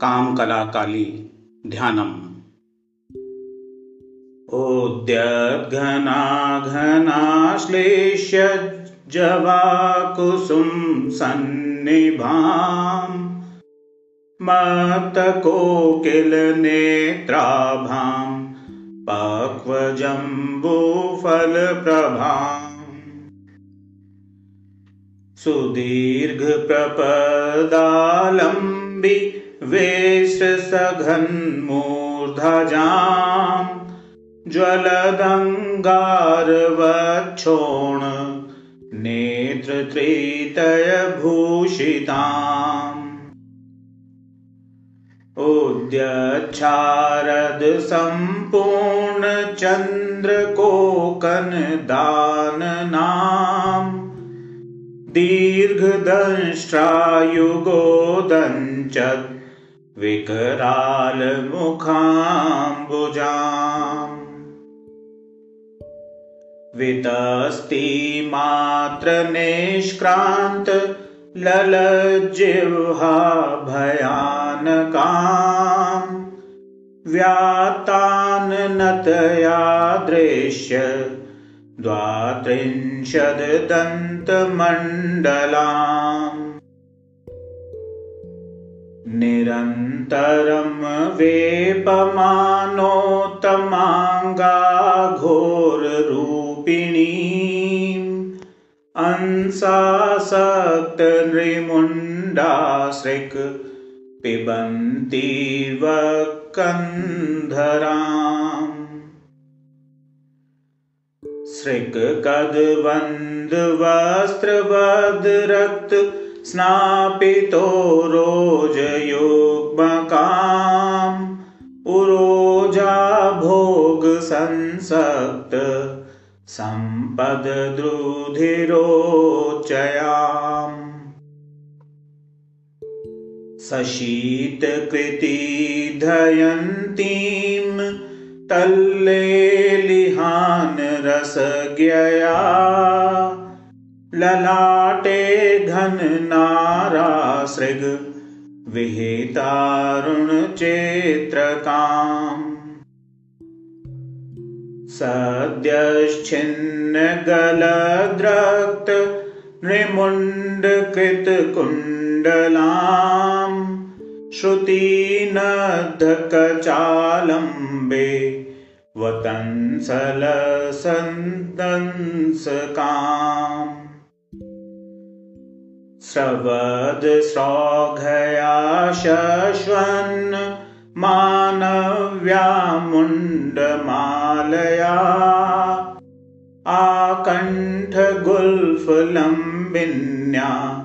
कामकलाकाली ध्यानम्। उद्यद्घनाघनाश्लेष्य जवाकुसुं सन्निभाम्। मत्तकोकिलनेत्राभां पक्वजम्बूफलप्रभाम्। सुदीर्घप्रपदालम्बि वेश्रसघन्मूर्धजाम् ज्वलदङ्गारवक्षोण नेत्रत्रितयभूषिताम् उद्यच्छारदसम्पूर्णचन्द्रकोकनदाननाम् दीर्घदंष्ट्रायुगोदञ्च विकरालमुखाम्बुजाम्। वितस्ति मात्र निष्क्रान्त ललज्जिह्वा भयानकाम् व्यातान्नतया दृश्य द्वात्रिंशद्दन्तमण्डलाम् निरन्तरं वेपमानोत्तमाङ्गाघोररूपिणीम् अंसासक्तनृमुण्डासृक् पिबन्ति वकन्धराम् सृक्कद्वन्द्वस्त्रवद्रक्त स्नापितो रोजयुग्मकाम्। उरोजा भोगसंसक्त सम्पद्रुधिरोचयाम् सशीतकृतिधयन्तीं तल्लेलिहानरसज्ञया ललाटे घननारासृग विहितारुणचेत्रकाम्। सद्यश्चिन्नगलद्रक्त नृमुण्डकृतकुण्डलाम् श्रुतीनद्धकचालम्बे वतंसलसन्दंसकाम् स्रवद्स्रौघया शश्वन् मानव्यामुण्डमालया। आकण्ठगुल्फलम्बिन्या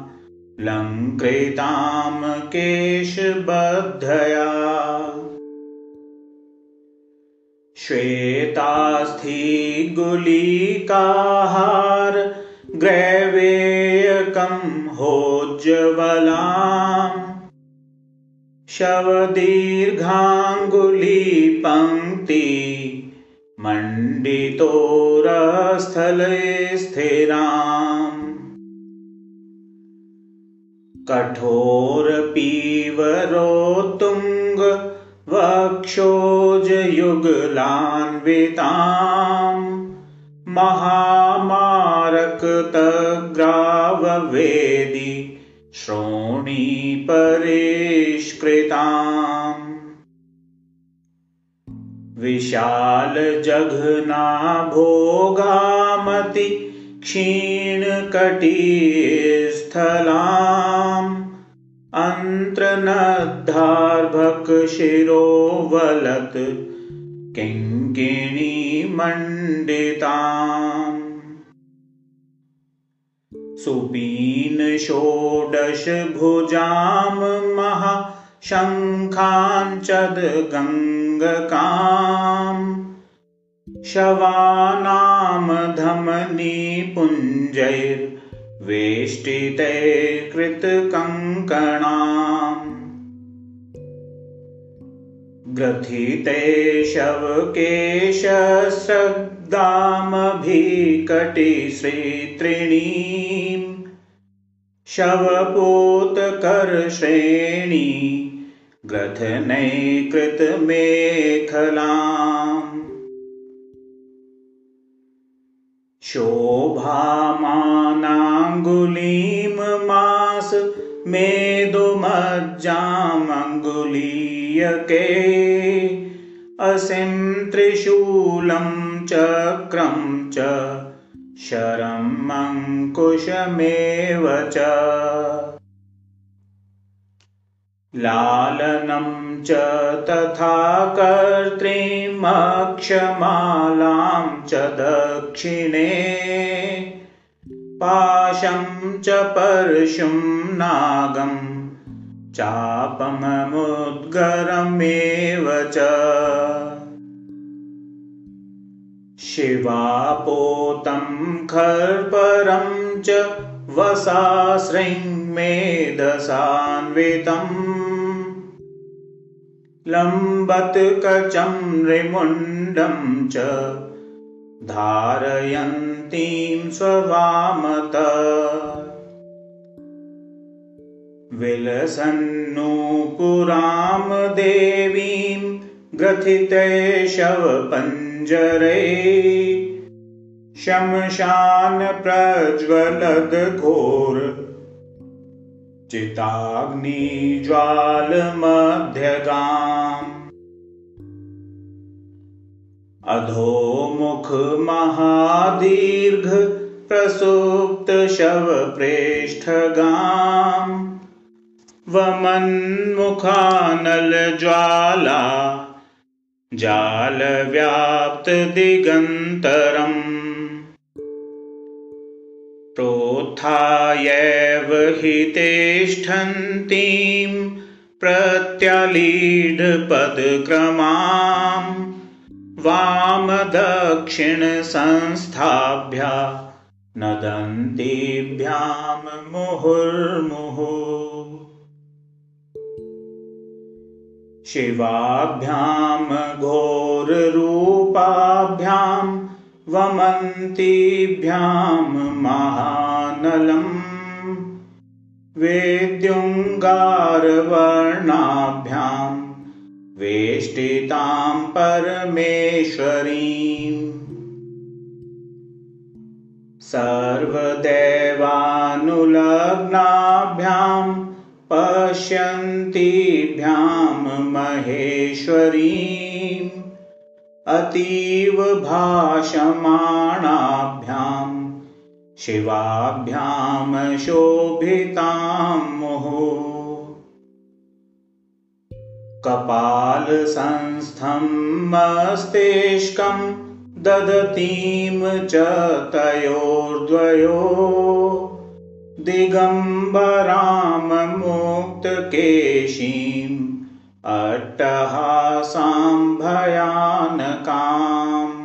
लङ्कृतां केशबद्धया। श्वेतास्थिगुलिकाहार ग्रैवेयकं होज्ज्वलाम् शवदीर्घाङ्गुलीपङ्क्ति मण्डितोरस्थले स्थिराम्। कठोरपीवरोत्तुङ्ग वक्षोजयुगलान्विताम् महामारकतग्राववेदि श्रोणीपरिष्कृताम्। विशालजघना भोगामति क्षीणकटीस्थलाम् अन्त्रनद्धार्भकशिरोवलत् किङ्किणीमण्डिताम् सुपीनषोडशभुजां महाशङ्खाञ्चद्गङ्गकाम् शवानां धमनीपुञ्जैर्वेष्टितैर्कृतकङ्कणाम् ग्रथिते शवकेशश्रद्धामभिकटिश्रीत्रिणीम् शवपोतकर्षेणी ग्रथनैकृतमेखलाम् शोभामानाङ्गुलीममास मेदुमज्जामङ्गुलीयके असिं त्रिशूलं चक्रं च शरम् अङ्कुशमेव च। लालनं च तथा कर्तृमक्षमालां च दक्षिणे पाशं च परशुं नागं चापममुद्गरमेव च। शिवापोतं खर्परं च वसाश्रृङ्मेधसान्वितम् लम्बत्कचं रिमुण्डं च धारयन्तीं स्ववामत। विलसन्नूपुरां देवीं ग्रथिते शवपञ्जरे। शमशानप्रज्वलद्घोर। चिताग्निज्वालमध्यगाम् अधोमुखमहादीर्घ प्रसुप्तशवप्रेष्ठगाम् वमन्मुखानलज्वाला जालव्याप्तदिगन्तरम् प्रोत्थायैव हि तिष्ठन्तीं प्रत्यालीढपदक्रमाम् वामदक्षिणसंस्थाभ्या नदन्तीभ्यां मुहुर्मुहुः। शिवाभ्यां घोररूपाभ्यां वमन्तीभ्यां महानलम्। वेद्युङ्गारवर्णाभ्यां वेष्टितां परमेश्वरीम् सर्वदेवानुलग्नाभ्यां पश्यन्तीभ्यां महेश्वरीम् अतीव भाषमाणाभ्यां शिवाभ्यां शोभितां मुहुः कपालसंस्थं मस्तिष्कं ददतीं च तयोर्द्वयो। दिगम्बराममुक्तकेशीम् अट्टहासां भयानकाम्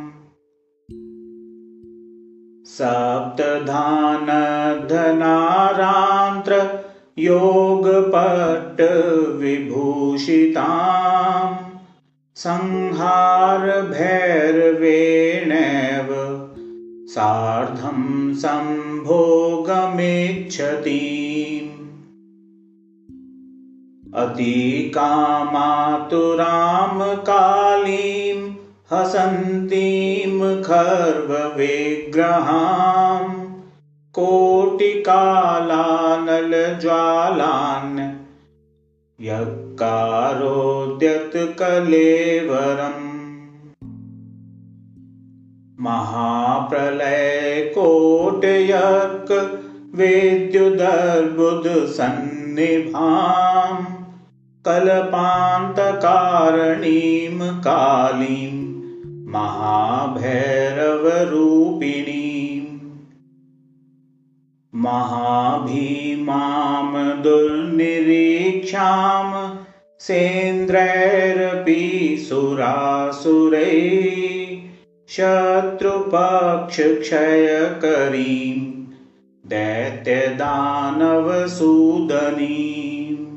सप्तधानधनारान्त्र योगपट्टविभूषिताम् संहारभैरवेणेव सार्धं सम्भोगमिच्छतीम् अतिकामातुरां कालीं हसन्तीं खर्वविग्रहां कोटिकालानलज्वालान् यक्कारोद्यत्कलेवरम् महाप्रलयकोटयक् विद्युदर्बुदसन्निभाम् कल्पान्तकारणीं कालीं महाभैरवरूपिणीम् महाभीमां दुर्निरीक्षां सेन्द्रैरपि सुरासुरै शत्रुपक्षक्षयकरीं दैत्यदानवसूदनीम्।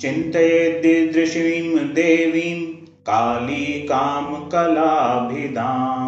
चिन्तयेद्दृशीं देवीं कालिकां कलाभिधाम्